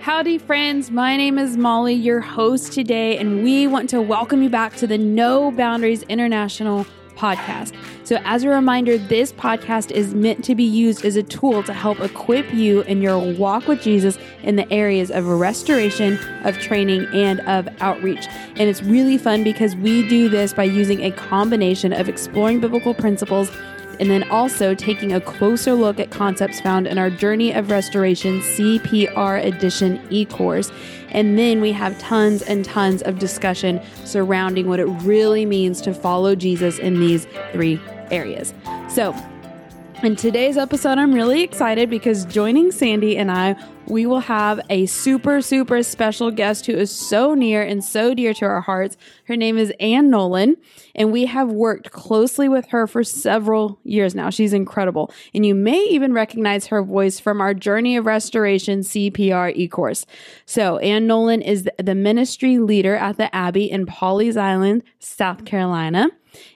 Howdy, friends. My name is Molly, your host today, and we want to welcome you back to the No Boundaries International podcast. So, as a reminder, this podcast is meant to be used as a tool to help equip you in your walk with Jesus in the areas of restoration, of training, and of outreach. And it's really fun because we do this by using a combination of exploring biblical principles and then also taking a closer look at concepts found in our Journey of Restoration CPR Edition e course. And then we have tons and tons of discussion surrounding what it really means to follow Jesus in these three areas. So, in today's episode, I'm really excited because joining Sandy and I, we will have a super, super special guest who is so near and so dear to our hearts. Her name is Anne Nolen, and we have worked closely with her for several years now. She's incredible. And you may even recognize her voice from our Journey of Restoration CPR e course. So, Anne Nolen is the ministry leader at the Abbey in Pawleys Island, South Carolina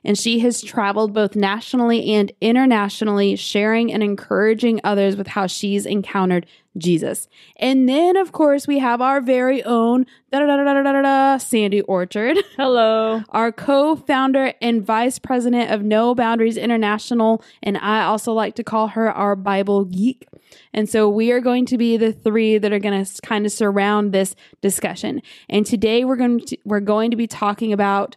and she has traveled both nationally and internationally, sharing and encouraging others with how she's encountered Jesus. And then, of course, we have our very own Sandy Orchard. Hello. Our co founder and vice president of No Boundaries International. And I also like to call her our Bible geek. And so we are going to be the three that are going to kind of surround this discussion. And today we're going to, we're going to be talking about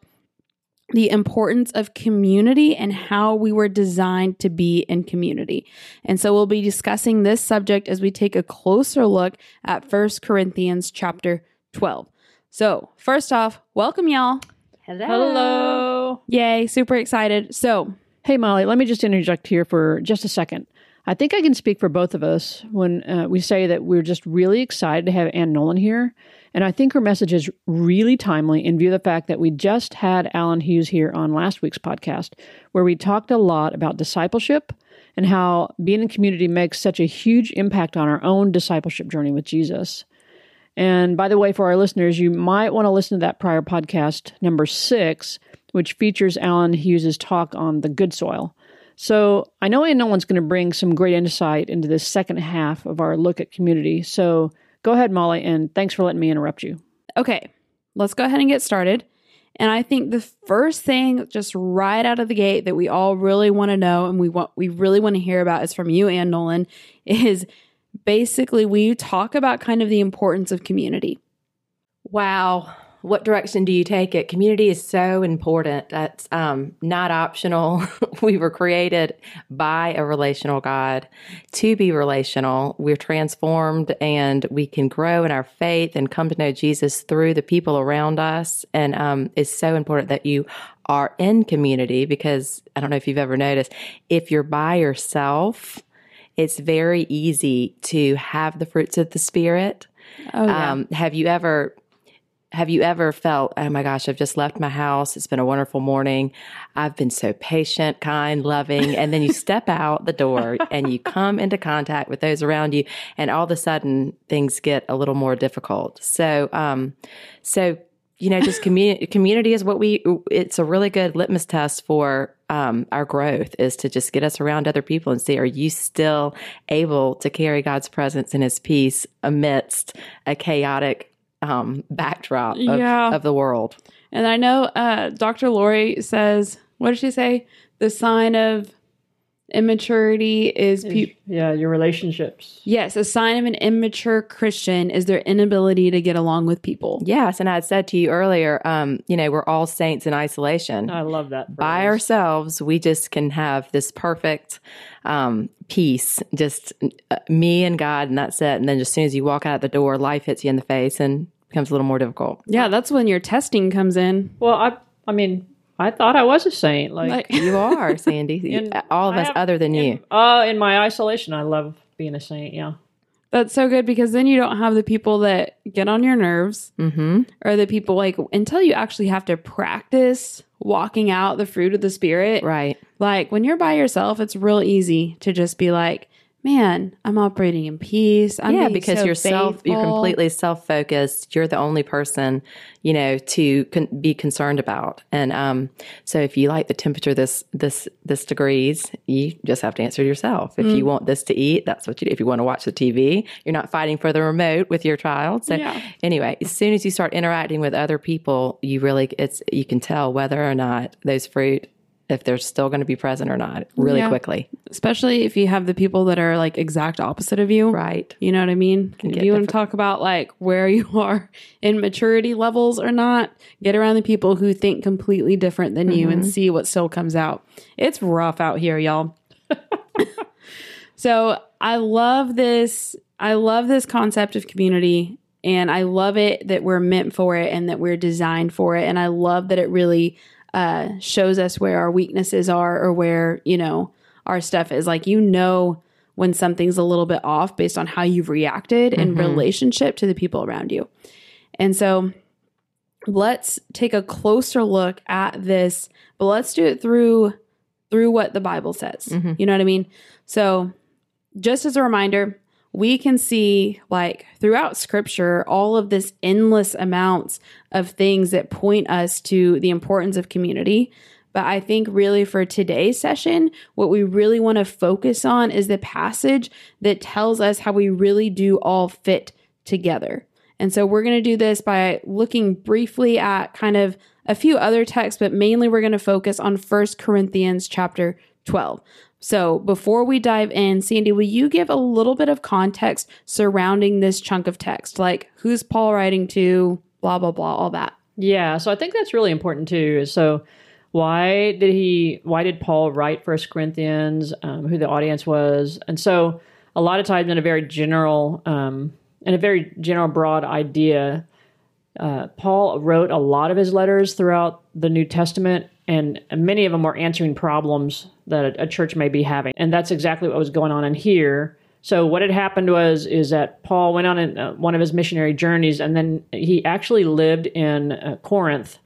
the importance of community and how we were designed to be in community. And so we'll be discussing this subject as we take a closer look at First Corinthians chapter 12. So, first off, welcome y'all. Hello. Hello. Yay, super excited. So, hey Molly, let me just interject here for just a second. I think I can speak for both of us when uh, we say that we're just really excited to have Anne Nolen here and I think her message is really timely in view of the fact that we just had Alan Hughes here on last week's podcast, where we talked a lot about discipleship and how being in community makes such a huge impact on our own discipleship journey with Jesus. And by the way, for our listeners, you might want to listen to that prior podcast, number six, which features Alan Hughes' talk on the good soil. So I know Anne Nolen's going to bring some great insight into this second half of our look at community. So Go ahead, Molly, and thanks for letting me interrupt you. Okay, let's go ahead and get started. And I think the first thing, just right out of the gate, that we all really want to know and we want we really want to hear about is from you, Anne Nolen, is basically we talk about kind of the importance of community. Wow what direction do you take it? Community is so important. That's um, not optional. we were created by a relational God to be relational. We're transformed and we can grow in our faith and come to know Jesus through the people around us. And um, it's so important that you are in community because I don't know if you've ever noticed, if you're by yourself, it's very easy to have the fruits of the Spirit. Oh, yeah. um, have you ever have you ever felt, oh my gosh, I've just left my house. It's been a wonderful morning. I've been so patient, kind, loving. And then you step out the door and you come into contact with those around you. And all of a sudden things get a little more difficult. So, um, so, you know, just community, community is what we, it's a really good litmus test for, um, our growth is to just get us around other people and see, are you still able to carry God's presence and his peace amidst a chaotic um, backdrop of, yeah. of the world. And I know uh, Dr. Lori says, what did she say? The sign of immaturity is pe- yeah your relationships. Yes a sign of an immature christian is their inability to get along with people. Yes and i had said to you earlier um you know we're all saints in isolation. I love that phrase. by ourselves we just can have this perfect um peace just uh, me and god and that's it. And then as soon as you walk out the door life hits you in the face and becomes a little more difficult. Yeah that's when your testing comes in. Well i i mean I thought I was a saint. Like, like you are, Sandy. in, All of I us, have, other than in, you. Uh, in my isolation, I love being a saint. Yeah. That's so good because then you don't have the people that get on your nerves mm-hmm. or the people like until you actually have to practice walking out the fruit of the spirit. Right. Like when you're by yourself, it's real easy to just be like, man, I'm operating in peace. I'm yeah, because so you're self, you're completely self focused. You're the only person, you know, to con- be concerned about. And um, so, if you like the temperature this this this degrees, you just have to answer yourself. If Mm. you want this to eat, that's what you do. If you want to watch the TV, you're not fighting for the remote with your child. So, Yeah. anyway, as soon as you start interacting with other people, you really it's you can tell whether or not those fruit. If they're still going to be present or not, really Yeah. quickly, especially if you have the people that are like exact opposite of you. right? You know what I mean? If you want to talk about like where you are in maturity levels or not, get around the people who think completely different than you and mm-hmm. see what still comes out. It's rough out here, y'all. so I love this. I love this concept of community and I love it that we're meant for it and that we're designed for it. And I love that it really uh, shows us where our weaknesses are or where, you know, our stuff is. Like, you know, when something's a little bit off based on how you've reacted in relationship to the people around you. And so let's take a closer look at this, but let's do it through through what the Bible says. You know what I mean? So just as a reminder, we can see like throughout scripture all of this endless amounts of things that point us to the importance of community. But I think really for today's session, what we really want to focus on is the passage that tells us how we really do all fit together. And so we're going to do this by looking briefly at kind of a few other texts, but mainly we're going to focus on First Corinthians chapter 12. So before we dive in, Sandy, will you give a little bit of context surrounding this chunk of text? Like who's Paul writing to, blah, blah, blah, all that. Yeah, so I think that's really important too. So why did he why did Paul write First Corinthians, um, who the audience was? And so a lot of times in a very general um, in a very general broad idea, uh, Paul wrote a lot of his letters throughout the New Testament, and many of them were answering problems that a, church may be having, and that's exactly what was going on in here. So what had happened was is that Paul went on an, uh, one of his missionary journeys, and then he actually lived in uh, Corinth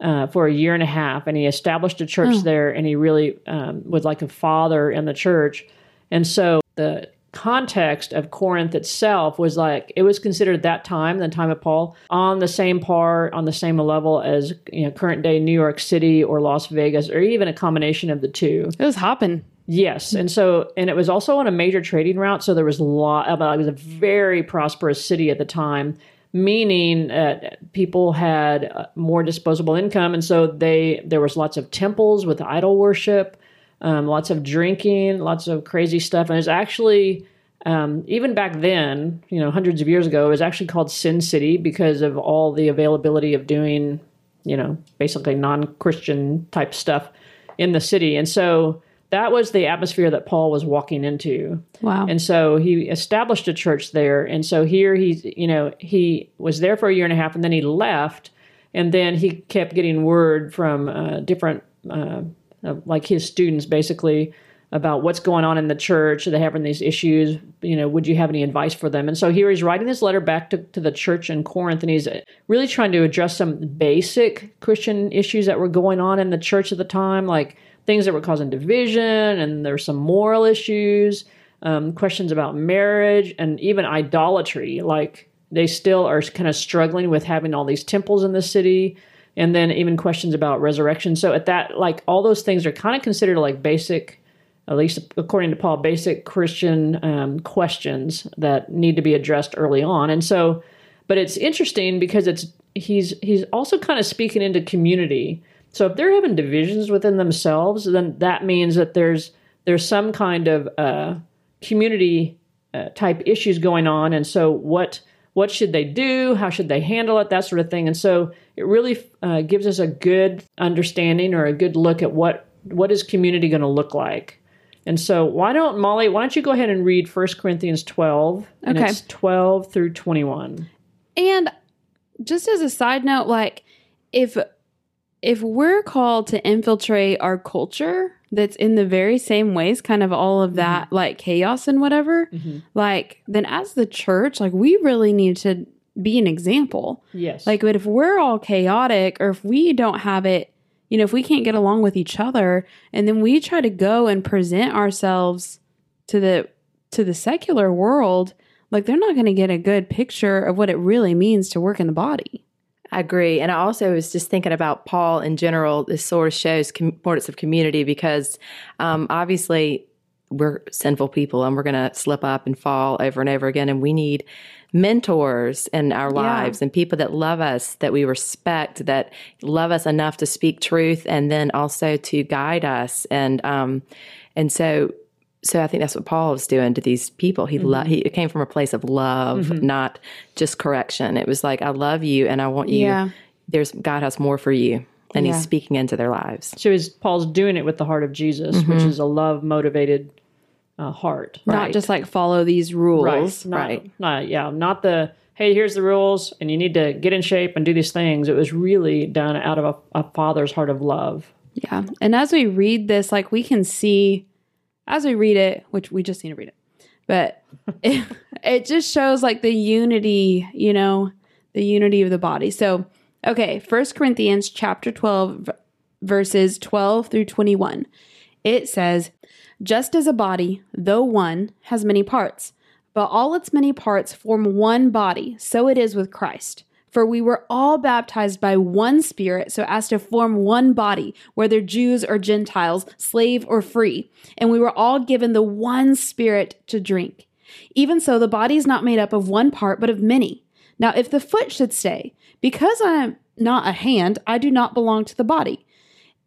uh, for a year and a half, and he established a church there, and he really um, was like a father in the church, and so the context of Corinth itself was like it was considered at that time, the time of Paul, on the same par, on the same level as you know current day New York City or Las Vegas, or even a combination of the two. It was hopping. Yes, and so and it was also on a major trading route, so there was a lot. About it was a very prosperous city at the time, meaning that people had uh, more disposable income, and so they there was lots of temples with idol worship, um, lots of drinking, lots of crazy stuff, and it's actually. Um, even back then, you know, hundreds of years ago, it was actually called Sin City because of all the availability of doing, you know, basically non-Christian type stuff in the city, and so that was the atmosphere that Paul was walking into. Wow. And so he established a church there. And so here he's, you know, he was there for a year and a half and then he left. And then he kept getting word from uh, different, uh, uh, like his students basically, about what's going on in the church. Are They having these issues. You know, would you have any advice for them? And so here he's writing this letter back to, to the church in Corinth, and he's really trying to address some basic Christian issues that were going on in the church at the time, like things that were causing division, and there's some moral issues, um, questions about marriage, and even idolatry. Like they still are kind of struggling with having all these temples in the city, and then even questions about resurrection. So at that, like all those things are kind of considered like basic, at least according to Paul, basic Christian um, questions that need to be addressed early on. And so, but it's interesting because it's he's he's also kind of speaking into community. So if they're having divisions within themselves, then that means that there's there's some kind of uh, community uh, type issues going on, and so what what should they do? How should they handle it? That sort of thing. And so it really uh, gives us a good understanding or a good look at what what is community going to look like. And so why don't Molly? Why don't you go ahead and read 1 Corinthians twelve? And Okay. it's twelve through twenty one. And just as a side note, like if if we're called to infiltrate our culture that's in the very same ways, kind of all of that like chaos and whatever, like then as the church, like we really need to be an example. Yes. Like, but if we're all chaotic or if we don't have it, you know, if we can't get along with each other and then we try to go and present ourselves to the to the secular world, like they're not going to get a good picture of what it really means to work in the body. I agree. And I also was just thinking about Paul in general. This sort of shows com- importance of community because um, obviously we're sinful people and we're going to slip up and fall over and over again. And we need mentors in our lives and people that love us, that we respect, that love us enough to speak truth and then also to guide us. And, um, and so, so I think that's what Paul was doing to these people. He lo- mm-hmm. he it came from a place of love, mm-hmm. not just correction. It was like, I love you and I want you. Yeah. There's God has more for you. And Yeah. he's speaking into their lives. So is Paul's doing it with the heart of Jesus, which mm-hmm. is a love motivated uh, heart. Not just like follow these rules. Not, right. Not, yeah, not the hey, here's the rules, and you need to get in shape and do these things. It was really done out of a, a father's heart of love. Yeah. And as we read this, like we can see, as we read it, which we just need to read it, but it, it just shows like the unity, you know, the unity of the body. So, okay, First Corinthians chapter 12, v- verses 12 through 21. It says, Just as a body, though one, has many parts, but all its many parts form one body, so it is with Christ. For we were all baptized by one Spirit so as to form one body, whether Jews or Gentiles, slave or free, and we were all given the one Spirit to drink. Even so, the body is not made up of one part, but of many. Now, if the foot should say, Because I am not a hand, I do not belong to the body,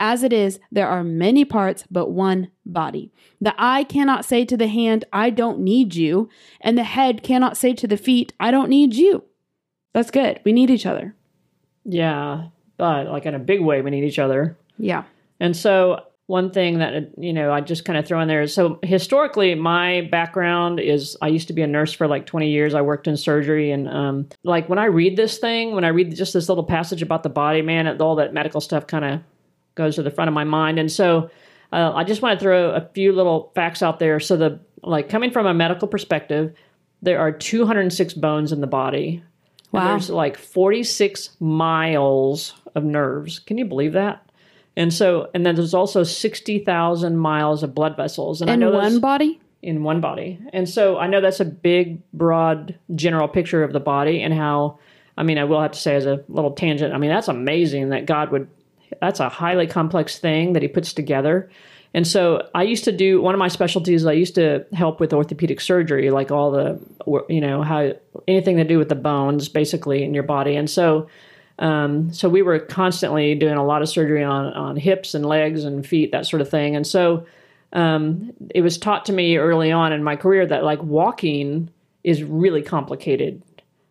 As it is, there are many parts, but one body. The eye cannot say to the hand, I don't need you, and the head cannot say to the feet, I don't need you. That's good. We need each other. Yeah, but like in a big way, we need each other. Yeah. And so one thing that you know I just kind of throw in there is so historically my background is I used to be a nurse for like 20 years. I worked in surgery and um, like when I read this thing, when I read just this little passage about the body, man, all that medical stuff kind of goes to the front of my mind. And so uh, I just want to throw a few little facts out there. So the like coming from a medical perspective, there are 206 bones in the body. And Wow. there's like 46 miles of nerves. Can you believe that? And so, and then there's also 60,000 miles of blood vessels. And I In know one body? in one body. And so I know that's a big, broad, general picture of the body and how, I mean, I will have to say as a little tangent, I mean, that's amazing that God would, that's a highly complex thing that he puts together. And so I used to do one of my specialties. I used to help with orthopedic surgery, like all the, you know, how anything to do with the bones, basically in your body. And so, um, so we were constantly doing a lot of surgery on on hips and legs and feet, that sort of thing. And so, um, it was taught to me early on in my career that like walking is really complicated.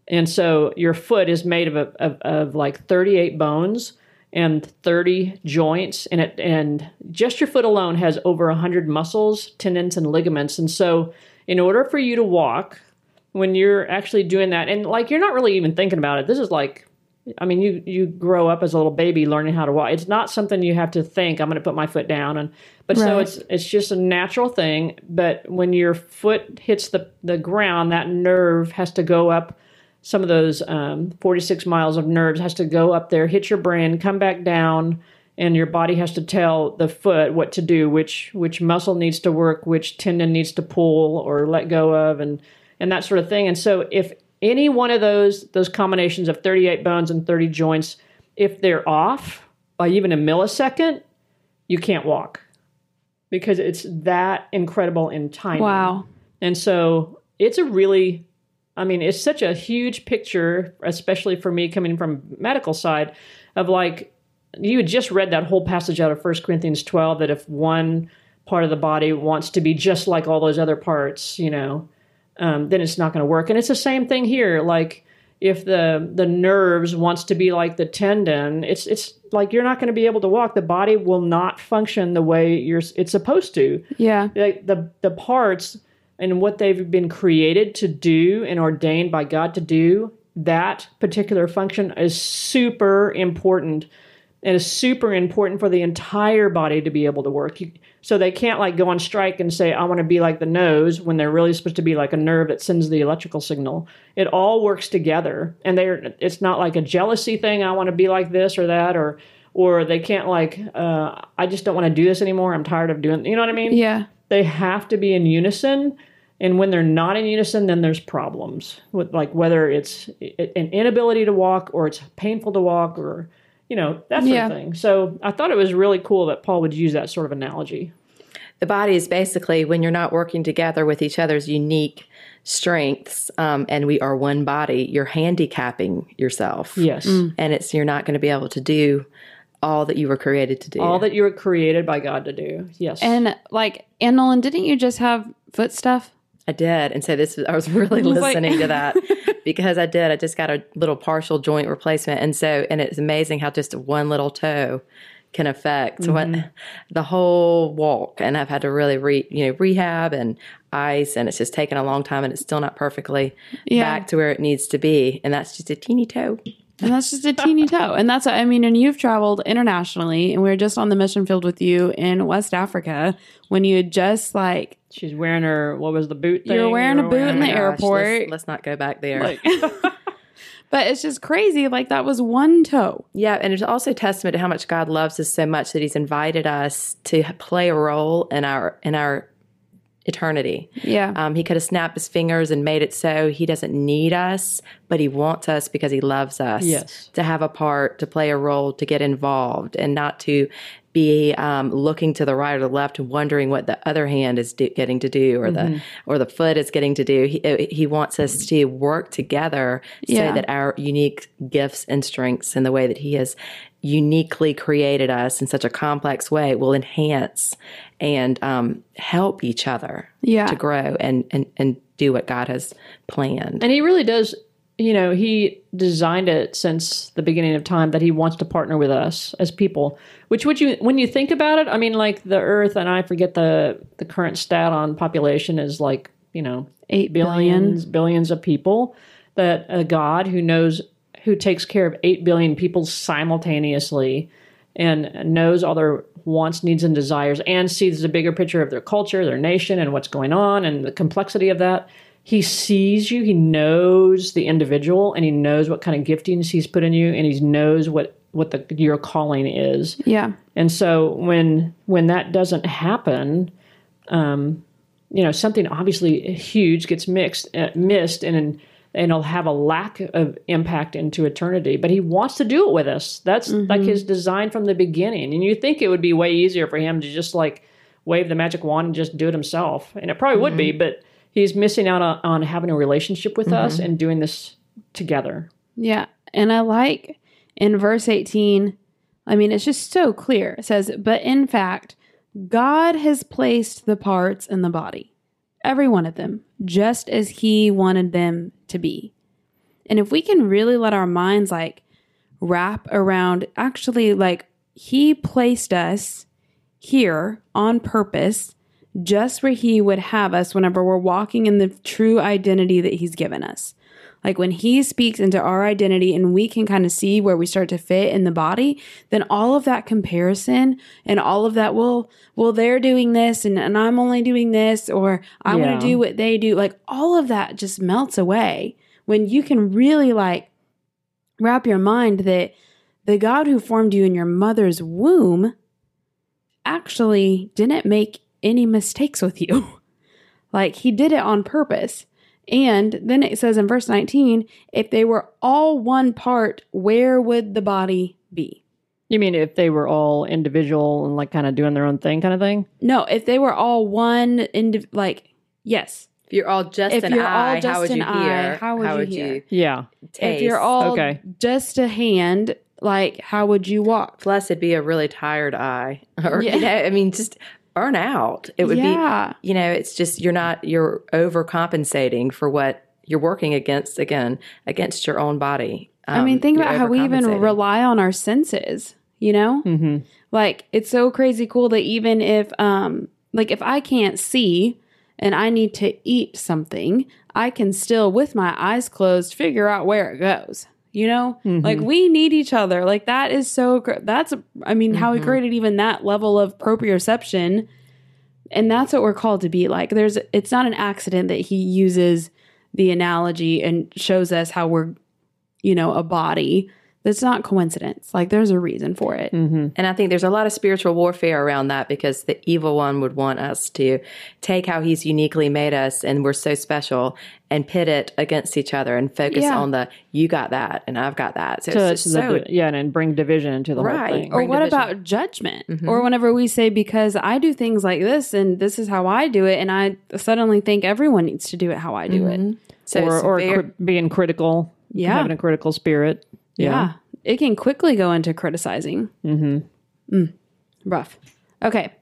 And so your foot is made of, a, of, of like 38 bones and 30 joints and it and just your foot alone has over 100 muscles, tendons and ligaments. And so in order for you to walk when you're actually doing that and like you're not really even thinking about it. This is like I mean, you you grow up as a little baby learning how to walk. It's not something you have to think. I'm going to put my foot down, and but so it's it's just a natural thing. But when your foot hits the the ground, that nerve has to go up. Some of those um, 46 miles of nerves has to go up there, hit your brain, come back down, and your body has to tell the foot what to do, which which muscle needs to work, which tendon needs to pull or let go of, and and that sort of thing. And so if any one of those those combinations of 38 bones and 30 joints, if they're off by even a millisecond, you can't walk because it's that incredible in timing. Wow. And so it's a really, I mean, it's such a huge picture, especially for me coming from medical side, of like you had just read that whole passage out of 1 Corinthians 12 that if one part of the body wants to be just like all those other parts, you know, um, then it's not going to work. And it's the same thing here. Like if the the nerves wants to be like the tendon, it's it's like you're not going to be able to walk. The body will not function the way you're it's supposed to Yeah. like the the parts and what they've been created to do and ordained by God to do, that particular function is super important and is super important for the entire body to be able to work. So they can't like go on strike and say, I want to be like the nose when they're really supposed to be like a nerve that sends the electrical signal. It all works together. And they're it's not like a jealousy thing, I want to be like this or that, or or they can't like, uh, I just don't want to do this anymore. I'm tired of doing you know what I mean? Yeah. They have to be in unison. And when they're not in unison, then there's problems with like whether it's an inability to walk or it's painful to walk or you know, that sort Yeah. of thing. So I thought it was really cool that Paul would use that sort of analogy. The body is basically when you're not working together with each other's unique strengths, um, and we are one body. You're handicapping yourself, Yes. and it's you're not going to be able to do all that you were created to do. All that you were created by God to do. Yes. And like, Anne Nolen, didn't you just have foot stuff? I did, and so this I was really was like- listening to that because I did. I just got a little partial joint replacement, and so and it's amazing how just one little toe can affect mm-hmm. what the whole walk. And I've had to really re you know rehab and ice, and it's just taken a long time, and it's still not perfectly Yeah. back to where it needs to be, and that's just a teeny toe. And that's just a teeny toe. And that's, I mean, and you've traveled internationally, and we were just on the mission field with you in West Africa when you had just like, She's wearing her, what was the boot thing? You were wearing a boot in the Gosh, airport. Let's, let's not go back there. like but it's just crazy. Like, that was one toe. Yeah, and it's also testament to how much God loves us so much that He's invited us to play a role in our in our eternity. Yeah. Um, he could have snapped his fingers and made it so he doesn't need us, but he wants us because he loves us. Yes. To have a part, to play a role, to get involved, and not to be um, looking to the right or the left and wondering what the other hand is do, getting to do or the or the foot is getting to do. He, uh, he wants us to work together Yeah. so that our unique gifts and strengths and the way that he has uniquely created us in such a complex way will enhance and um, help each other Yeah. to grow and, and, and do what God has planned. And he really does, you know, he designed it since the beginning of time that he wants to partner with us as people. Which would you when you think about it, I mean like the earth and I forget the the current stat on population is like, you know, eight billions billions, billions of people that a God who knows who takes care of 8 billion people simultaneously and knows all their wants, needs and desires and sees the bigger picture of their culture, their nation and what's going on and the complexity of that. He sees you, he knows the individual and he knows what kind of giftings he's put in you and he knows what what the your calling is. Yeah. And so when when that doesn't happen, um, you know, something obviously huge gets mixed, uh, missed, and and it'll have a lack of impact into eternity. But he wants to do it with us. That's like mm-hmm. his design from the beginning. And you think it would be way easier for him to just like wave the magic wand and just do it himself, and it probably would be. Mm-hmm. But he's missing out on, on having a relationship with us mm-hmm. and doing this together. Yeah. And I like in verse 18, I mean, it's just so clear. It says, But in fact, God has placed the parts in the body, every one of them, just as He wanted them to be. And if we can really let our minds like wrap around, actually, like He placed us here on purpose, just where He would have us whenever we're walking in the true identity that He's given us. Like when he speaks into our identity and we can kind of see where we start to fit in the body, then all of that comparison and all of that, well, well, they're doing this and, and I'm only doing this, or I Yeah. want to do what they do. Like all of that just melts away when you can really like wrap your mind that the God who formed you in your mother's womb actually didn't make any mistakes with you. like he did it on purpose. And then it says in verse 19, if they were all one part, where would the body be? You mean if they were all individual and like kind of doing their own thing, kind of thing? No, if they were all one, indiv- like, yes. If you're all just If an you're all eye, just how would an you eye, hear? how would you hear? Yeah. taste? If you're all Okay. just a hand, like, how would you walk? Plus, it'd be a really tired eye, or Yeah. you know, I mean, just burn out. It would Yeah. be, you know, it's just you're not you're overcompensating for what you're working against again against your own body. I mean, Um, think about how we even rely on our senses, you know? Mm-hmm. Like it's so crazy cool that even if um like if I can't see and I need to eat something, I can still, with my eyes closed, figure out where it goes. You know, like mm-hmm. we need each other. Like that is so. That's, I mean, how he mm-hmm. created even that level of proprioception, and that's what we're called to be like. There's, it's not an accident that he uses the analogy and shows us how we're, you know, a body. That's not coincidence. Like there's a reason for it. Mm-hmm. And I think there's a lot of spiritual warfare around that because the evil one would want us to take how he's uniquely made us and we're so special and pit it against each other and focus Yeah. on the you got that and I've got that. So So it's it's just the- yeah, and, and bring division into the Right. whole thing. Or bring what division. about judgment? Mm-hmm. Or whenever we say, because I do things like this and this is how I do it, and I suddenly think everyone needs to do it how I do it. Mm-hmm. so or or very- cri- being critical, Yeah. having a critical spirit. Yeah. It can quickly go into criticizing. Mm-hmm. Rough. Okay.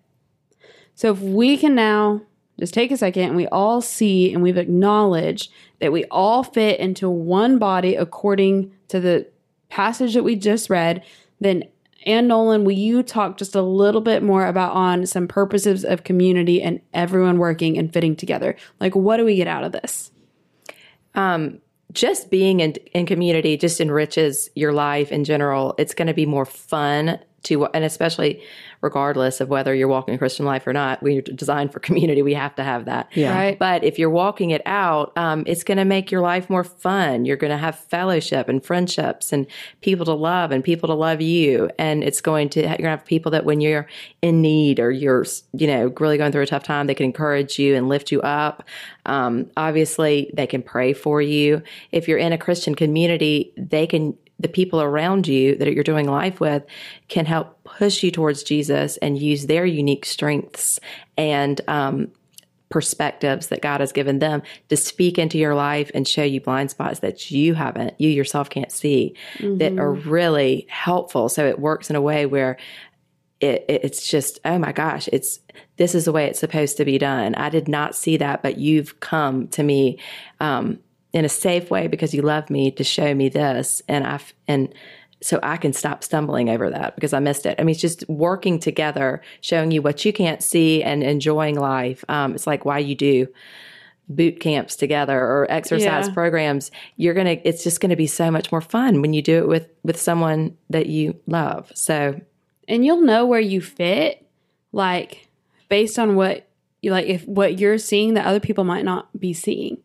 So if we can now just take a second and we all see and we've acknowledged that we all fit into one body according to the passage that we just read, then Anne Nolen, will you talk just a little bit more about on some purposes of community and everyone working and fitting together? Like, what do we get out of this? Just being in, in community just enriches your life in general. It's going to be more fun to, and especially regardless of whether you're walking a Christian life or not, we're designed for community. We have to have that. Yeah. Right. But if you're walking it out, um, it's going to make your life more fun. You're going to have fellowship and friendships and people to love and people to love you. And it's going to, you're going to have people that when you're in need or you're, you know, really going through a tough time, they can encourage you and lift you up. Um, obviously, they can pray for you. If you're in a Christian community, they can, the people around you that you're doing life with can help push you towards Jesus and use their unique strengths and um, perspectives that God has given them to speak into your life and show you blind spots that you haven't, you yourself can't see, that are really helpful. So it works in a way where it, it- it's just oh my gosh it's this is the way it's supposed to be done i did not see that but you've come to me um, in a safe way because you love me to show me this. And i've and so i can stop stumbling over that because i missed it. I mean it's just working together showing you what you can't see and enjoying life. Um, it's like why you do boot camps together or exercise Yeah. programs. You're gonna it's just gonna be so much more fun when you do it with with someone that you love. So and you'll know where you fit like based on what you like if what you're seeing that other people might not be seeing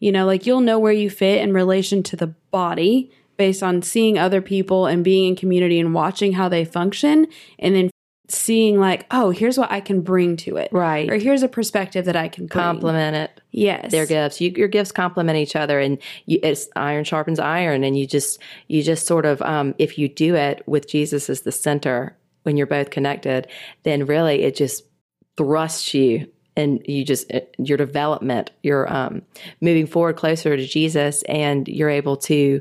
you know like you'll know where you fit in relation to the body based on seeing other people and being in community and watching how they function and then seeing like oh here's what i can bring to it Right. or here's a perspective that i can bring. compliment it yes their gifts you, your gifts complement each other and you, it's iron sharpens iron and you just you just sort of um, if you do it with jesus as the center when you're both connected then really it just thrusts you and you just uh, your development you're um, moving forward closer to jesus and you're able to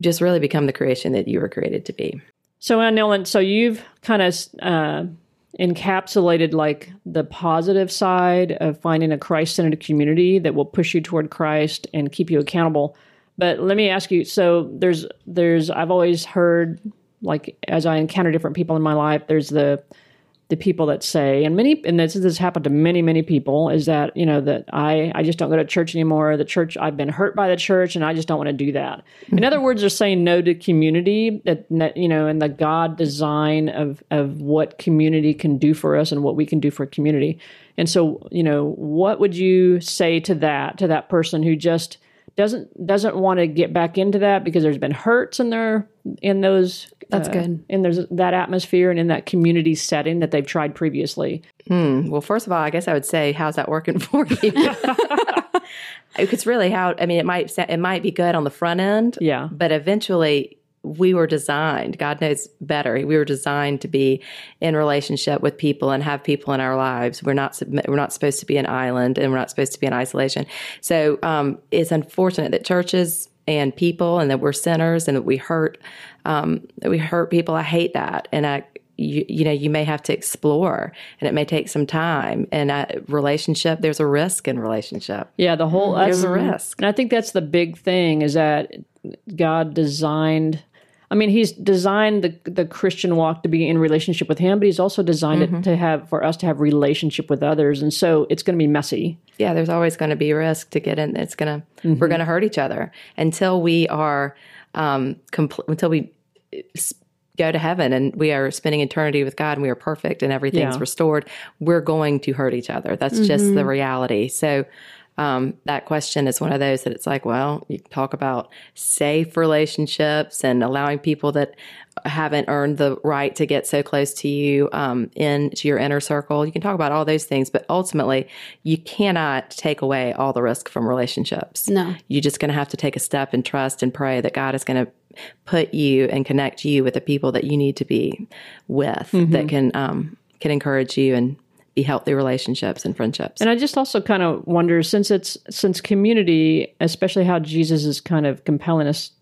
just really become the creation that you were created to be So, Nolen, so you've kind of uh, encapsulated like the positive side of finding a Christ-centered community that will push you toward Christ and keep you accountable. But let me ask you: so there's there's I've always heard like as I encounter different people in my life, there's the the people that say, and many, and this has happened to many, many people, is that you know that I I just don't go to church anymore. The church I've been hurt by the church, and I just don't want to do that. In other words, they're saying no to community. That, that you know, and the God design of of what community can do for us and what we can do for community. And so, you know, what would you say to that to that person who just doesn't doesn't want to get back into that because there's been hurts in their in those That's uh, good. in there's that atmosphere and in that community setting that they've tried previously. Hmm. Well, first of all, I guess I would say, how's that working for you? it's really how. I mean, it might it might be good on the front end, Yeah. but eventually we were designed. God knows better. We were designed to be in relationship with people and have people in our lives. We're not we're not supposed to be an island, and we're not supposed to be in isolation. So um, it's unfortunate that churches and people, and that we're sinners, and that we hurt um, that we hurt people. I hate that, and I you, you know you may have to explore and it may take some time and uh, relationship there's a risk in relationship Yeah, the whole there's a risk And I think that's the big thing is that God designed I mean, he's designed the the Christian walk to be in relationship with him, but he's also designed it mm-hmm. to have for us to have relationship with others, and so it's going to be messy. yeah, there's always going to be risk to get in. It's going to, we're mm-hmm. going to hurt each other until we are, um, compl- until we go to heaven and we are spending eternity with God and we are perfect and everything's Yeah. restored. We're going to hurt each other. That's just the mm-hmm. reality. So, um, that question is one of those that it's like, well, you talk about safe relationships and allowing people that haven't earned the right to get so close to you um, into your inner circle. You can talk about all those things, but ultimately, you cannot take away all the risk from relationships. No. You're just going to have to take a step and trust and pray that God is going to put you and connect you with the people that you need to be with that can um, can encourage you and be healthy relationships and friendships. And I just also kind of wonder since it's since community, especially how Jesus is kind of compelling us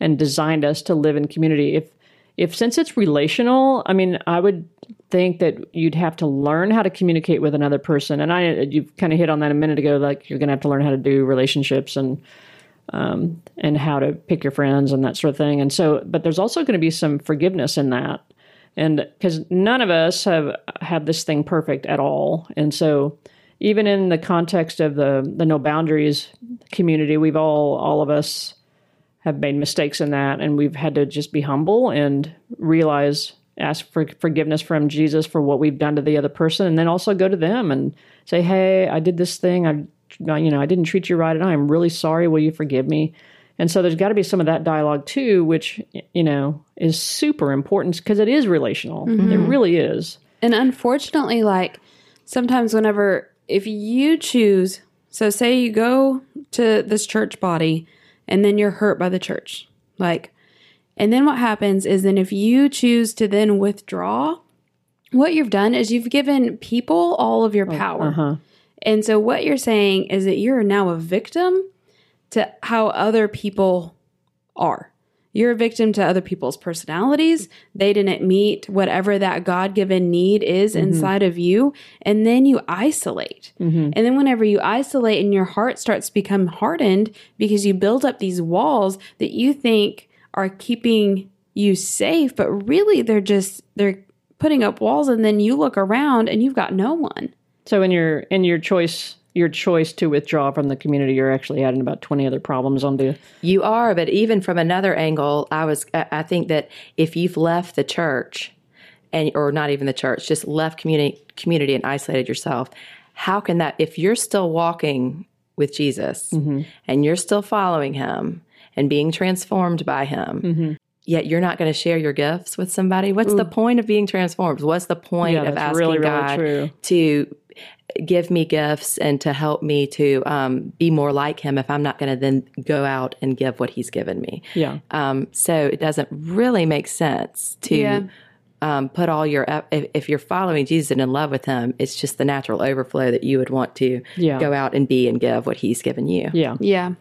and designed us to live in community. If if since it's relational, I mean, I would think that you'd have to learn how to communicate with another person. And I you kind of hit on that a minute ago, like you're going to have to learn how to do relationships and um, and how to pick your friends and that sort of thing. And so, but there's also going to be some forgiveness in that and because none of us have have this thing perfect at all. And so even in the context of the the no boundaries community we've all all of us have made mistakes in that and we've had to just be humble and realize ask for forgiveness from Jesus for what we've done to the other person and then also go to them and say hey I did this thing. I you know I didn't treat you right and I'm really sorry. Will you forgive me and so there's got to be some of that dialogue too, which, you know, is super important because it is relational. It really is. And unfortunately, like sometimes whenever if you choose, so say you go to this church body and then you're hurt by the church, like, and then what happens is then if you choose to then withdraw, what you've done is you've given people all of your power. Uh-huh. And so what you're saying is that you're now a victim to how other people are. You're a victim to other people's personalities. They didn't meet whatever that God given need is mm-hmm. inside of you. And then you isolate. Mm-hmm. And then, whenever you isolate and your heart starts to become hardened because you build up these walls that you think are keeping you safe, but really they're just, they're putting up walls. And then you look around and you've got no one. So in your in your choice your choice to withdraw from the community, you're actually adding about twenty other problems on the. You are, but even from another angle, I was I think that if you've left the church and or not even the church, just left community community and isolated yourself, how can that if you're still walking with Jesus mm-hmm. and you're still following him and being transformed by him, mm-hmm. yet you're not going to share your gifts with somebody, what's the point of being transformed? What's the point Yeah, of asking really, really God true. to give me gifts and to help me to um, be more like him if I'm not going to then go out and give what he's given me. Yeah. Um, so it doesn't really make sense to Yeah. um, put all your if, if you're following Jesus and in love with him, it's just the natural overflow that you would want to Yeah. go out and be and give what he's given you. Yeah. Yeah,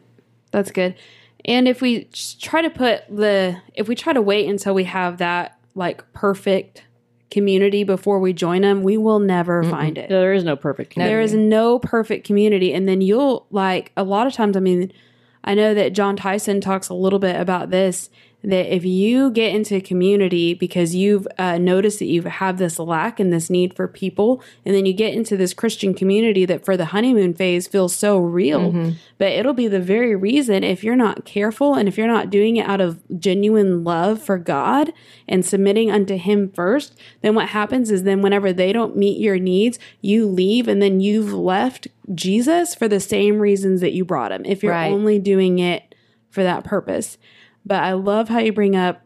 that's good. And if we try to put the, if we try to wait until we have that like perfect community before we join them, we will never find it. There is no perfect community. There is no perfect community. And then you'll like a lot of times, I mean, I know that Jon Tyson talks a little bit about this that if you get into community because you've uh, noticed that you have this lack and this need for people, and then you get into this Christian community that for the honeymoon phase feels so real, but it'll be the very reason if you're not careful and if you're not doing it out of genuine love for God and submitting unto Him first, then what happens is then whenever they don't meet your needs, you leave and then you've left Jesus for the same reasons that you brought Him. If you're Right. only doing it for that purpose. But I love how you bring up,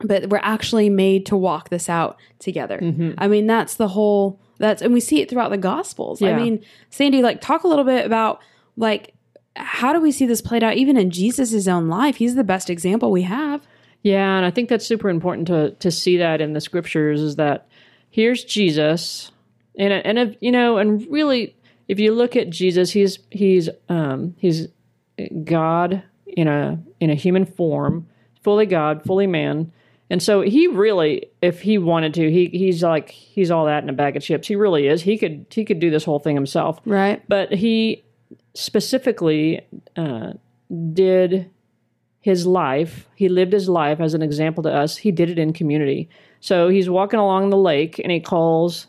but we're actually made to walk this out together. I mean, that's the whole, that's, and we see it throughout the Gospels. I mean, Sandy, like, talk a little bit about, like, how do we see this played out even in Jesus' own life? He's the best example we have. Yeah, and I think that's super important to to see that in the scriptures is that here's Jesus, and and if, you know, and really, if you look at Jesus, he's he's um, he's God in a in a human form, fully God, fully man, and so he really, if he wanted to, he he's like he's all that in a bag of chips. He really is. He could he could do this whole thing himself, Right. but he specifically uh, did his life, he lived his life as an example to us. He did it in community. So he's walking along the lake and he calls,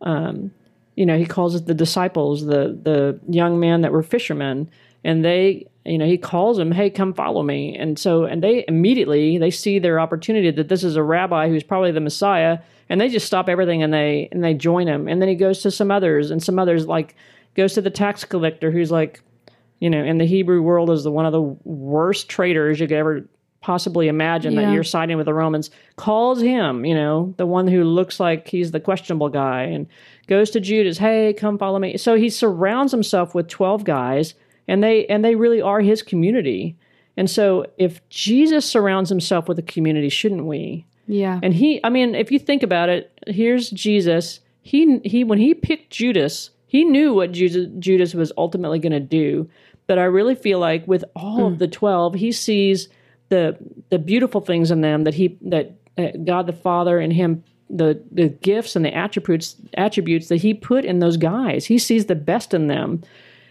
um, you know, he calls the disciples, the the young men that were fishermen, and they, you know, he calls them, "Hey, come follow me." And so, and they immediately they see their opportunity that this is a rabbi who's probably the Messiah, and they just stop everything and they and they join him. And then he goes to some others, and some others like goes to the tax collector who's like, you know, in the Hebrew world is the one of the worst traitors you could ever possibly imagine Yeah. that you're siding with the Romans, calls him, you know, the one who looks like he's the questionable guy, and goes to Judas, hey, come follow me. So he surrounds himself with 12 guys, and they and they really are his community. And so if Jesus surrounds himself with a community, shouldn't we? Yeah. And he, I mean, if you think about it, here's Jesus. He he when he picked Judas, he knew what Judas, Judas was ultimately going to do. But I really feel like with all of the twelve, he sees the the beautiful things in them that he that uh, God the Father and him the the gifts and the attributes attributes that he put in those guys. He sees the best in them.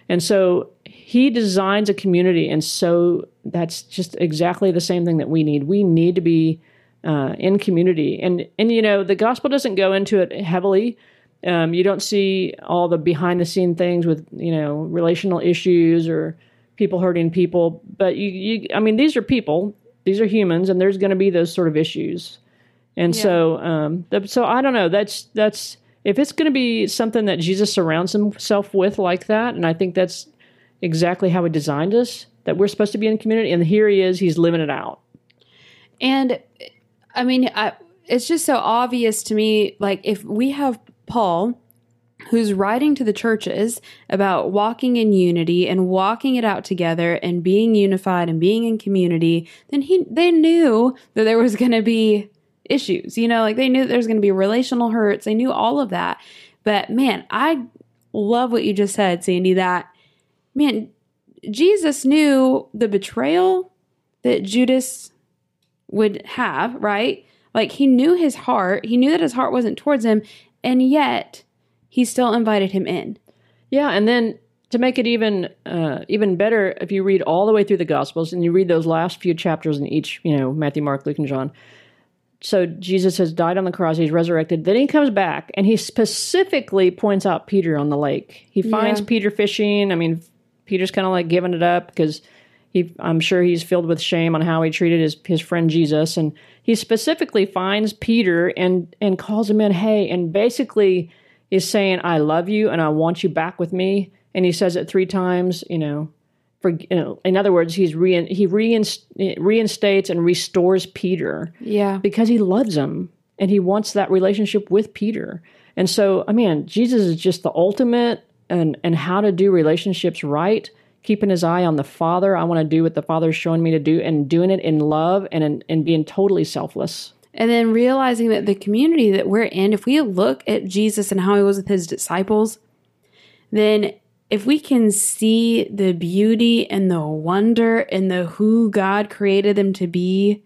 And so he designs a community, and so that's just exactly the same thing that we need. We need to be uh, in community, and and you know the gospel doesn't go into it heavily. Um, you don't see all the behind the scene things with you know relational issues or people hurting people, but you, you I mean these are people, these are humans, and there's going to be those sort of issues. And so, um, th- so I don't know. That's that's if it's going to be something that Jesus surrounds himself with like that, and I think that's exactly how he designed us. That we're supposed to be in community, and here he is. He's living it out. And I mean, I, it's just so obvious to me. Like, if we have Paul, who's writing to the churches about walking in unity and walking it out together and being unified and being in community, then he they knew that there was going to be issues. You know, like they knew there was going to be relational hurts. They knew all of that. But man, I love what you just said, Sandy. That man, Jesus knew the betrayal that Judas would have, right? Like he knew his heart. He knew that his heart wasn't towards him, and yet he still invited him in. Yeah, and then to make it even uh, even better, if you read all the way through the Gospels and you read those last few chapters in each, you know, Matthew, Mark, Luke, and John. So Jesus has died on the cross; he's resurrected. Then he comes back, and he specifically points out Peter on the lake. He finds Yeah. Peter fishing. I mean, Peter's kind of like giving it up because he, I'm sure he's filled with shame on how he treated his his friend Jesus, and he specifically finds Peter and and calls him in, hey, and basically is saying, "I love you and I want you back with me." And he says it three times. You know, for you know, in other words, he's rein, he reinst, reinstates and restores Peter Yeah. because he loves him and he wants that relationship with Peter. And so, I mean, Jesus is just the ultimate and and how to do relationships right. Keeping his eye on the Father, I want to do what the Father's showing me to do, and doing it in love and in, and being totally selfless. And then realizing that the community that we're in, if we look at Jesus and how he was with his disciples, then if we can see the beauty and the wonder and the who God created them to be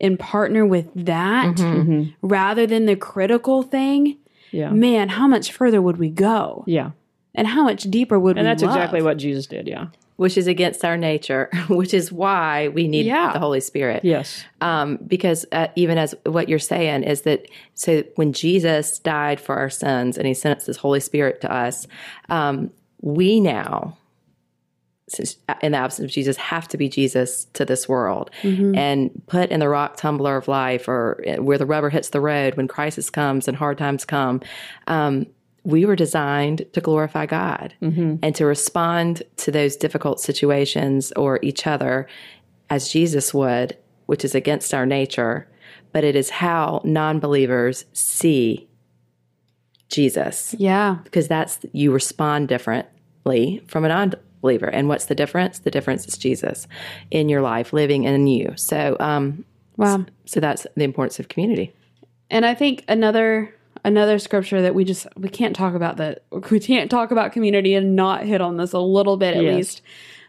and partner with that mm-hmm. rather than the critical thing, Yeah, man, how much further would we go? yeah, And how much deeper would and we that's love? exactly what Jesus did. Yeah. which is against our nature, which is why we need Yeah. the Holy Spirit. Yes. Um, because uh, even as what you're saying is that so when Jesus died for our sins and He sent us His Holy Spirit to us, um, we now, since uh, in the absence of Jesus, have to be Jesus to this world and put in the rock tumbler of life or uh, where the rubber hits the road when crisis comes and hard times come. Um, we were designed to glorify God and to respond to those difficult situations or each other as Jesus would, which is against our nature, but it is how non believers see Jesus Yeah. because that's you respond differently from a non-believer. And what's the difference? The difference is Jesus in your life, living in you. So, um, Wow. so that's the importance of community. And I think another another scripture that we just we can't talk about that we can't talk about community and not hit on this a little bit at Yes. least.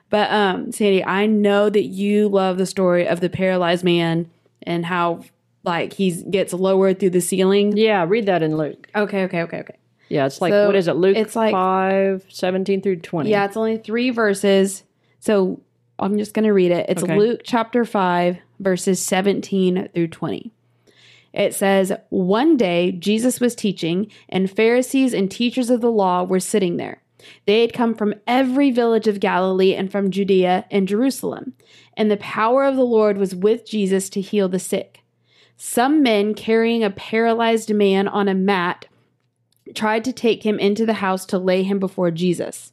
But um Sandy, I know that you love the story of the paralyzed man and how like he gets lowered through the ceiling. Yeah. Read that in Luke. Okay, okay, okay, okay. Yeah. It's like So, what is it? Luke it's like- 5, 17 through twenty. Yeah, it's only 3 verses. So I'm just going to read it. It's Okay. Luke chapter 5, verses 17 through 20. It says, One day Jesus was teaching, and Pharisees and teachers of the law were sitting there. They had come from every village of Galilee and from Judea and Jerusalem, and the power of the Lord was with Jesus to heal the sick. Some men carrying a paralyzed man on a mat tried to take him into the house to lay him before Jesus.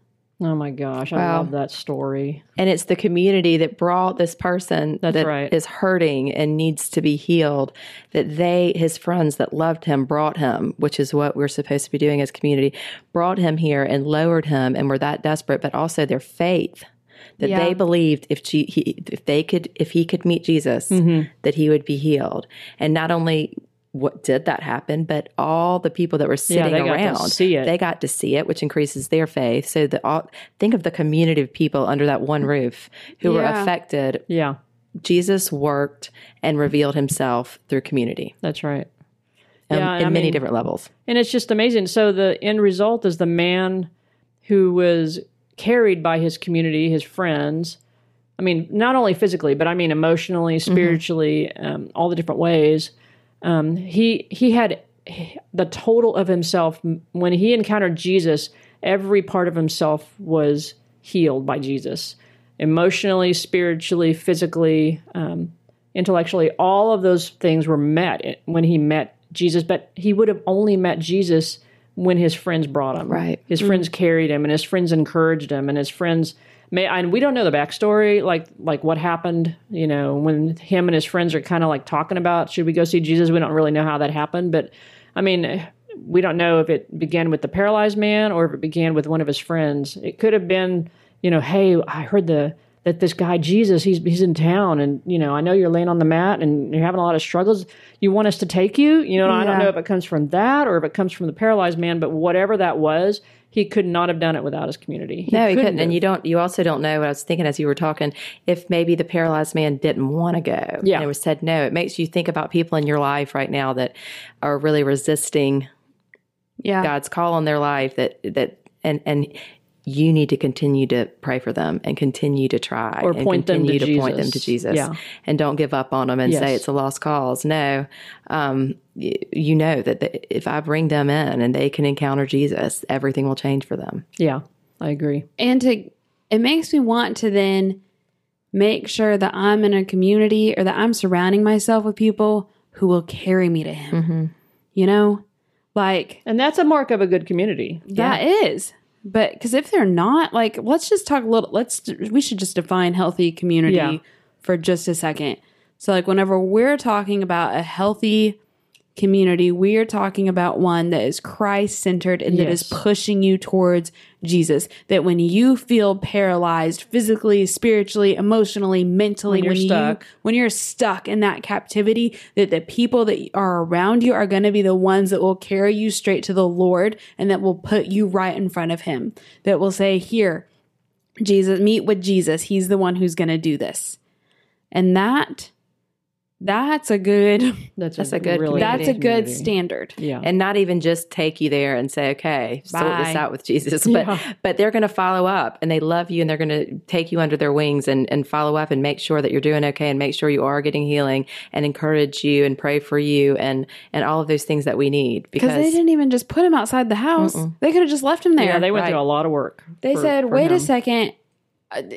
Oh my gosh, I Wow. love that story. And it's the community that brought this person That's that right. is hurting and needs to be healed. That they, his friends that loved him, brought him, which is what we're supposed to be doing as community, brought him here and lowered him, and were that desperate. But also their faith that Yeah. they believed if G- he, if they could if he could meet Jesus, mm-hmm. that he would be healed. And not only what did that happen, but all the people that were sitting to around, see it. they got to see it, which increases their faith. So the all, think of the community of people under that one roof who were affected. Yeah, Jesus worked and revealed himself through community that's right. um, Yeah, in I many mean- different levels. And it's just amazing. So the end result is the man who was carried by his community, his friends. I mean, not only physically, but I mean emotionally, spiritually, um, all the different ways. Um, he he had the total of himself when he encountered Jesus. Every part of himself was healed by Jesus, emotionally, spiritually, physically, um, intellectually. All of those things were met when he met Jesus. But he would have only met Jesus when his friends brought him. Right. His friends carried him, and his friends encouraged him, and his friends. May, and we don't know the backstory, like like what happened. You know, when him and his friends are kind of like talking about should we go see Jesus? We don't really know how that happened, but I mean, we don't know if it began with the paralyzed man or if it began with one of his friends. It could have been, you know, hey, I heard the that this guy Jesus, he's he's in town, and you know, I know you're laying on the mat and you're having a lot of struggles. You want us to take you? You know, I don't know if it comes from that or if it comes from the paralyzed man, but whatever that was, he could not have done it without his community. no, he couldn't. have. And you don't. You also don't know. What I was thinking as you were talking, if maybe the paralyzed man didn't want to go, Yeah. and it was said no. It makes you think about people in your life right now that are really resisting Yeah. God's call on their life. That that and and you need to continue to pray for them and continue to try Or and point them to continue point them to Jesus. Jesus Yeah. and don't give up on them and say it's a lost cause. No, um, y- you know that the, if I bring them in and they can encounter Jesus, everything will change for them. Yeah, I agree. and to it makes me want to then make sure that I'm in a community or that I'm surrounding myself with people who will carry me to him. You know? Like And that's a mark of a good community. that is. But cuz if they're not, like let's just talk a little let's we should just define healthy community Yeah. for just a second. So like whenever we're talking about a healthy community, we are talking about one that is Christ centered and that is pushing you towards Jesus. That when you feel paralyzed physically, spiritually, emotionally, mentally, When you're you stuck. when you're stuck in that captivity, that the people that are around you are going to be the ones that will carry you straight to the Lord and that will put you right in front of Him. That will say, Here, Jesus, meet with Jesus. He's the one who's going to do this. And that, that's a good, That's, That's a good really that's a good community. standard. Yeah. and not even just take you there and say, "Okay, sort this out with Jesus," but Yeah. but they're going to follow up and they love you and they're going to take you under their wings and and follow up and make sure that you're doing okay and make sure you are getting healing and encourage you and pray for you and and all of those things that we need Because because they didn't even just put him outside the house. They could have just left him there. yeah, they went right. through a lot of work. They for- said, for "Wait him. a second,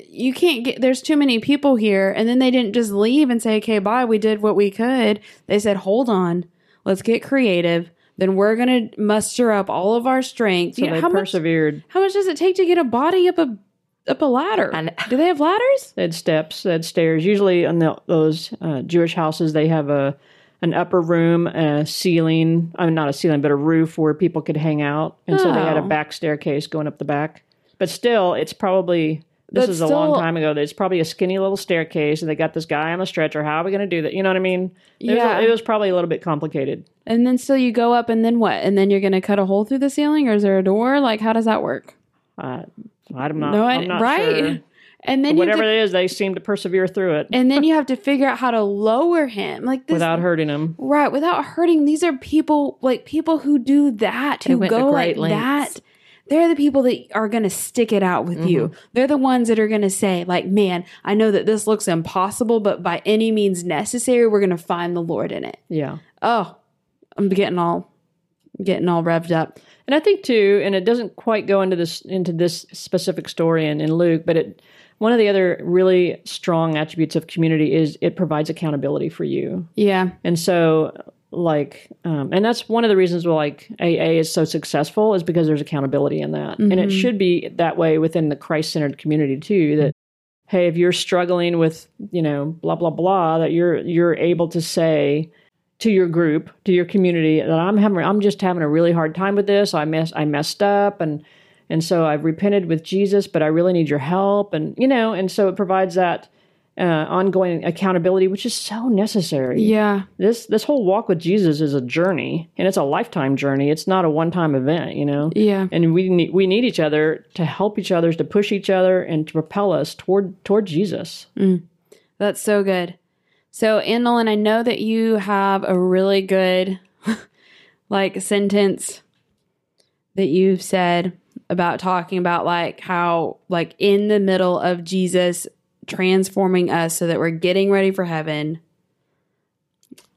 you can't get. There's too many people here." And then they didn't just leave and say, "Okay, bye. We did what we could." They said, "Hold on, let's get creative. Then we're gonna muster up all of our strength." So You know, how much? persevered. How much does it take to get a body up a up a ladder? Do they have ladders? They had steps, they had stairs. Usually in the, those uh, Jewish houses, they have a an upper room, a ceiling. I mean, not a ceiling, but a roof where people could hang out. And so they had a Oh. back staircase going up the back. But still, it's probably this is a long time ago. It's probably a skinny little staircase, and they got this guy on the stretcher. How are we going to do that? You know what I mean? It was a- Yeah. it was probably a little bit complicated. And then still you go up and then what? And then you're going to cut a hole through the ceiling or is there a door? Like how does that work? Uh, I'm not. no, I, I'm not right. sure. And then Whatever to, it is, they seem to persevere through it and then you have to figure out how to lower him. Like this without hurting him. right, without hurting. These are people like people who do that, who go like lengths. that. They're the people that are going to stick it out with you. Mm-hmm. They're the ones that are going to say, like, man, I know that this looks impossible, but by any means necessary, we're going to find the Lord in it. Yeah. Oh, I'm getting all, getting all revved up. And I think too, and it doesn't quite go into this into this specific story in, in Luke, but it one of the other really strong attributes of community is it provides accountability for you. Yeah. And so like um, and that's one of the reasons why like AA is so successful is because there's accountability in that. And it should be that way within the Christ-centered community too that hey, if you're struggling with, you know, blah blah blah that you're you're able to say to your group, to your community that I'm having I'm just having a really hard time with this. I mess I messed up and and so I've repented with Jesus, but I really need your help and you know, and so it provides that uh, ongoing accountability which is so necessary. Yeah. This this whole walk with Jesus is a journey and it's a lifetime journey. It's not a one-time event, you know. Yeah. And we need we need each other to help each other, to push each other and to propel us toward toward Jesus. That's so good. So, Anne Nolen, I know that you have a really good like sentence that you've said about talking about like how like in the middle of Jesus transforming us so that we're getting ready for heaven.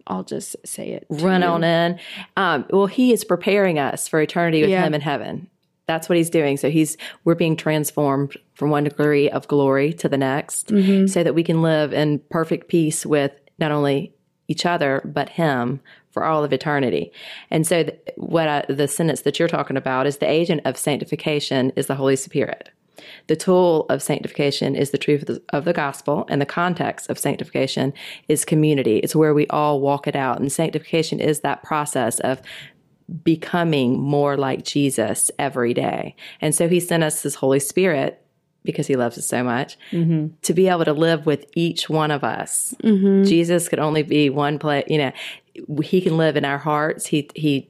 I'll just say it. Run you. on in. Um, well, he is preparing us for eternity with Yeah. him in heaven. That's what he's doing. So he's we're being transformed from one degree of glory to the next, so that we can live in perfect peace with not only each other but him for all of eternity. And so, th- what I, the sentence that you're talking about is the agent of sanctification is the Holy Spirit. The tool of sanctification is the truth of the, of the gospel, and the context of sanctification is community. It's where we all walk it out. And sanctification is that process of becoming more like Jesus every day. And so he sent us his Holy Spirit because he loves us so much mm-hmm. to be able to live with each one of us. Mm-hmm. Jesus could only be one place, you know, he can live in our hearts. He, he,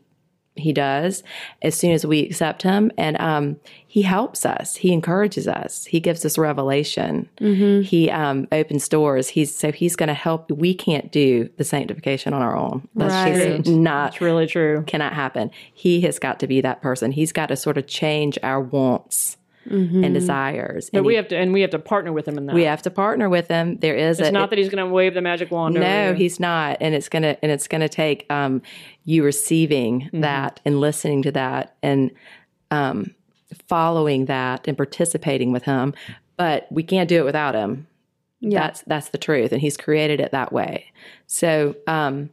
he does as soon as we accept him. And um, he helps us. He encourages us. He gives us revelation. He um, opens doors. He's so he's going to help. We can't do the sanctification on our own. That's Right. just not It's really true. cannot happen. He has got to be that person. He's got to sort of change our wants and desires. But and we he- have to and we have to partner with him in that. we have to partner with him. There is it's a, not that he's going to wave the magic wand no, he's not, and it's gonna and it's gonna take um, you receiving Mm-hmm. that and listening to that and um, following that and participating with him. But we can't do it without him. Yeah. That's that's the truth, and he's created it that way. So um,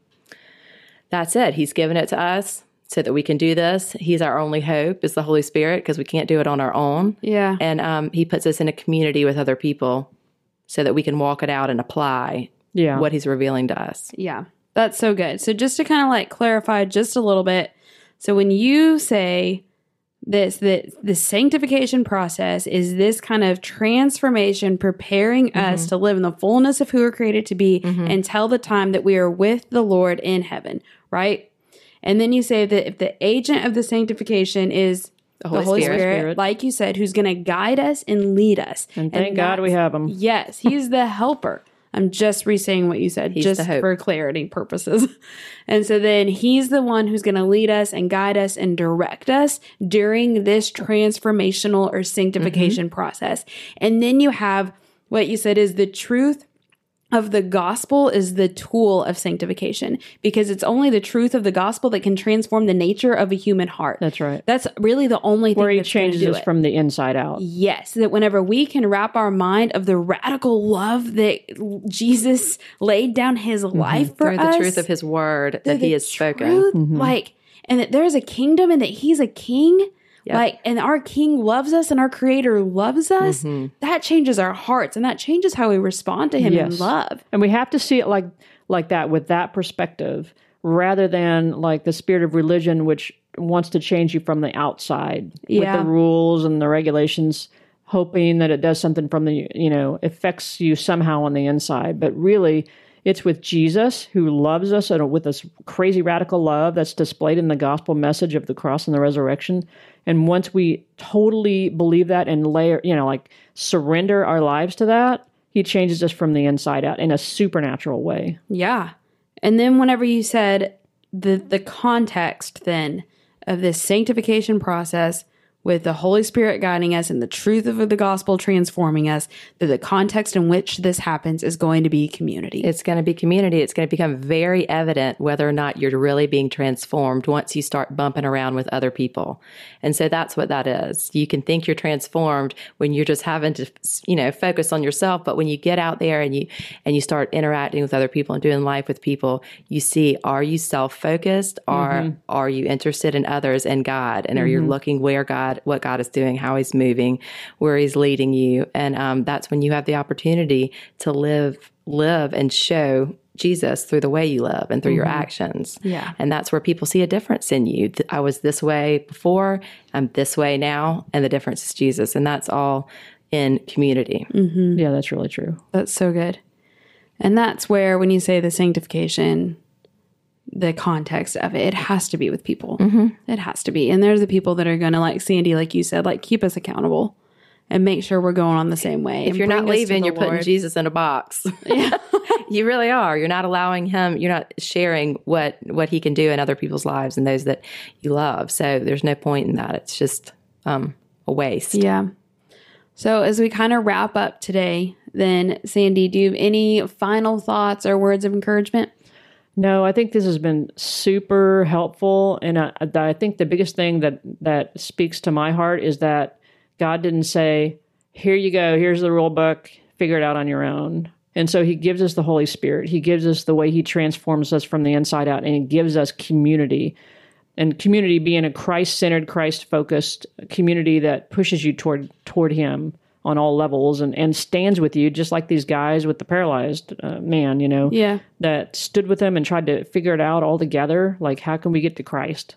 that's it. He's given it to us so that we can do this. He's our only hope is the Holy Spirit because we can't do it on our own. Yeah. And um, he puts us in a community with other people so that we can walk it out and apply yeah. what he's revealing to us. Yeah, that's so good. So just to kind of like clarify just a little bit. So when you say this that the sanctification process is this kind of transformation preparing us to live in the fullness of who we're created to be until the time that we are with the Lord in heaven, right? And then you say that if the agent of the sanctification is the Holy, Holy Spirit, Spirit. Spirit. like you said, who's going to guide us and lead us. and thank God we have him. Yes, he's the helper. I'm just re-saying what you said, He's just for clarity purposes. and so then he's the one who's going to lead us and guide us and direct us during this transformational or sanctification Mm-hmm. process. And then you have what you said is the truth of the gospel is the tool of sanctification because it's only the truth of the gospel that can transform the nature of a human heart. That's right. That's really the only thing Where he changes do us it. from the inside out. Yes, that whenever we can wrap our mind of the radical love that Jesus laid down his mm-hmm. life for Through us, the truth of his word that he the has spoken. truth, mm-hmm. like, and that there's a kingdom and that he's a king, Yep. like, and our king loves us and our creator loves us. Mm-hmm. That changes our hearts and that changes how we respond to him in love. And we have to see it like like that with that perspective rather than like the spirit of religion which wants to change you from the outside Yeah. with the rules and the regulations. hoping that it does something from the, you know, affects you somehow on the inside. But really, it's with Jesus who loves us and with this crazy radical love that's displayed in the gospel message of the cross and the resurrection. And once we totally believe that and layer, you know, like surrender our lives to that, he changes us from the inside out in a supernatural way. Yeah. And then whenever you said the the context then of this sanctification process with the Holy Spirit guiding us and the truth of the gospel transforming us, that the context in which this happens is going to be community. It's going to be community. It's going to become very evident whether or not you're really being transformed once you start bumping around with other people. And so that's what that is. You can think you're transformed when you're just having to, you know, focus on yourself, but when you get out there and you and you start interacting with other people and doing life with people, you see are you self-focused or mm-hmm. are you interested in others and God and are mm-hmm. you looking where God God, what God is doing, how He's moving, where He's leading you, and um, that's when you have the opportunity to live, live, and show Jesus through the way you live and through mm-hmm. your actions. Yeah. And that's where people see a difference in you. I was this way before, I'm this way now, and the difference is Jesus. And that's all in community. Mm-hmm. Yeah, that's really true. That's so good. And that's where, when you say the sanctification, the context of it. It has to be with people. Mm-hmm. It has to be. And there's the people that are going to, like Sandy, like you said, like keep us accountable and make sure we're going on the same way. If you're not leaving, you're Lord. putting Jesus in a box. Yeah. you really are. You're not allowing him, you're not sharing what what he can do in other people's lives and those that you love. So there's no point in that. It's just um, a waste. Yeah. So as we kind of wrap up today, then Sandy, do you have any final thoughts or words of encouragement? No, I think this has been super helpful, and I, I, think the biggest thing that that speaks to my heart is that God didn't say, "Here you go, here's the rule book, figure it out on your own." And so He gives us the Holy Spirit. He gives us the way He transforms us from the inside out, and He gives us community. And community being a Christ-centered, Christ-focused community that pushes you toward toward Him on all levels and, and stands with you, just like these guys with the paralyzed uh, man, you know, yeah, that stood with him and tried to figure it out all together. Like, how can we get to Christ?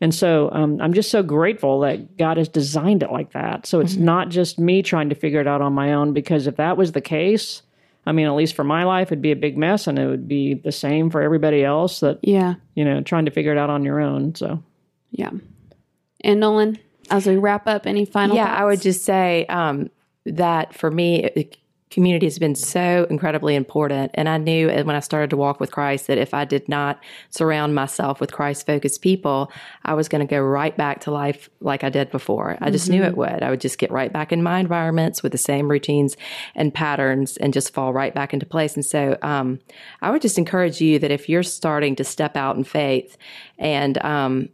And so um, I'm just so grateful that God has designed it like that. So it's mm-hmm. not just me trying to figure it out on my own, because if that was the case, I mean, at least for my life, it'd be a big mess and it would be the same for everybody else that, yeah, you know, trying to figure it out on your own. So, yeah. Anne Nolen, as we wrap up, any final Yeah, thoughts? I would just say, um, that for me, it, community has been so incredibly important. And I knew when I started to walk with Christ that if I did not surround myself with Christ focused people, I was going to go right back to life like I did before. I just mm-hmm. knew it would. I would just get right back in my environments with the same routines and patterns and just fall right back into place. And so um, I would just encourage you that if you're starting to step out in faith and um,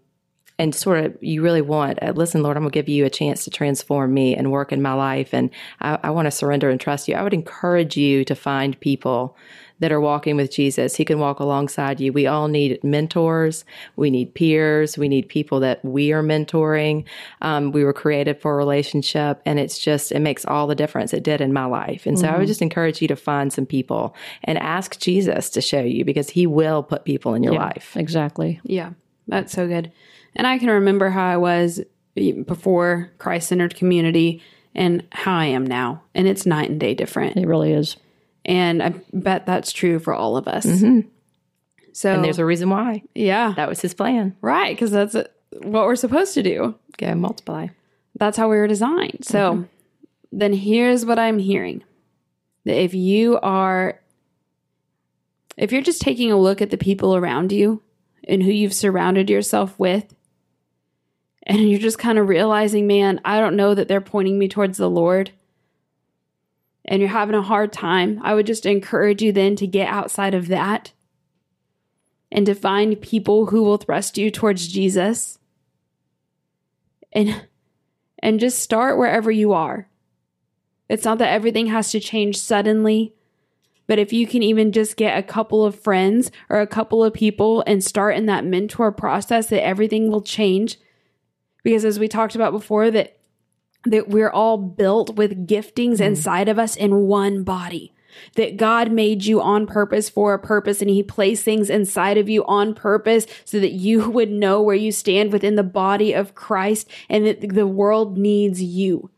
and sort of you really want uh, listen lord i'm going to give you a chance to transform me and work in my life and I, I want to surrender and trust you. I would encourage you to find people that are walking with jesus. He can walk alongside you. We all need mentors. We need peers. We need people that we are mentoring. Um, we were created for a relationship and it's just it makes all the difference. It did in my life. And so mm-hmm. i would mm-hmm. just encourage you to find some people and ask jesus to show you because he will put people in your yeah, life. exactly. Yeah that's so good and I can remember how I was before Christ centered community and how I am now. And it's night and day different. It really is. And I bet that's true for all of us. Mm-hmm. So, and there's a reason why. Yeah. That was his plan. Right. Because that's what we're supposed to do go multiply. That's how we were designed. So, mm-hmm. then here's what I'm hearing that if you are, if you're just taking a look at the people around you and who you've surrounded yourself with, and you're just kind of realizing, man, I don't know that they're pointing me towards the Lord, and you're having a hard time, I would just encourage you then to get outside of that and to find people who will thrust you towards Jesus. And and just start wherever you are. It's not that everything has to change suddenly, but if you can even just get a couple of friends or a couple of people and start in that mentor process, that everything will change because as we talked about before that that we're all built with giftings mm inside of us in one body that God made you on purpose for a purpose and he placed things inside of you on purpose so that you would know where you stand within the body of Christ and that the world needs you.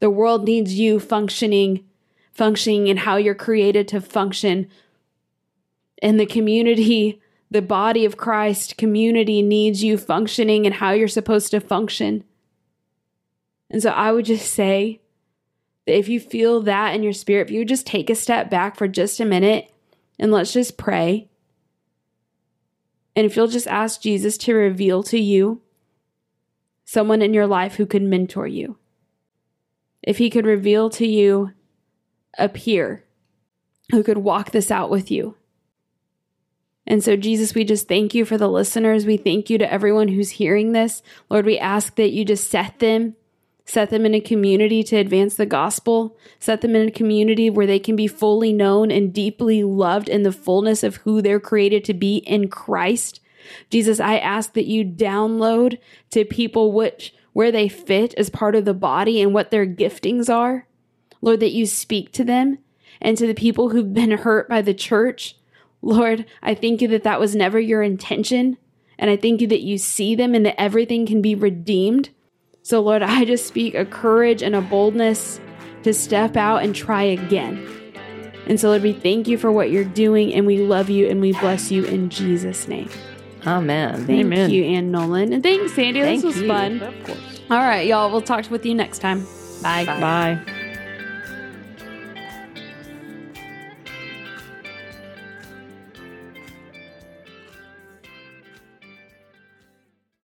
The world needs you functioning, functioning in how you're created to function. And the community, the body of Christ community needs you functioning and how you're supposed to function. And so I would just say that if you feel that in your spirit, if you just take a step back for just a minute and let's just pray. And if you'll just ask Jesus to reveal to you someone in your life who could mentor you, if he could reveal to you a peer who could walk this out with you. And so, Jesus, we just thank you for the listeners. We thank you to everyone who's hearing this. Lord, we ask that you just set them set them in a community to advance the gospel, set them in a community where they can be fully known and deeply loved in the fullness of who they're created to be in Christ. Jesus, I ask that you download to people which where they fit as part of the body and what their giftings are. Lord, that you speak to them and to the people who've been hurt by the church. Lord, I thank you that that was never your intention. And I thank you that you see them and that everything can be redeemed. So, Lord, I just speak a courage and a boldness to step out and try again. And so, Lord, we thank you for what you're doing and we love you and we bless you in Jesus' name. Amen. Thank Amen. you, Anne Nolen. And thanks, Sandy. Thank this was you. fun. Of course. All right, y'all. We'll talk with you next time. Bye. Bye. Bye.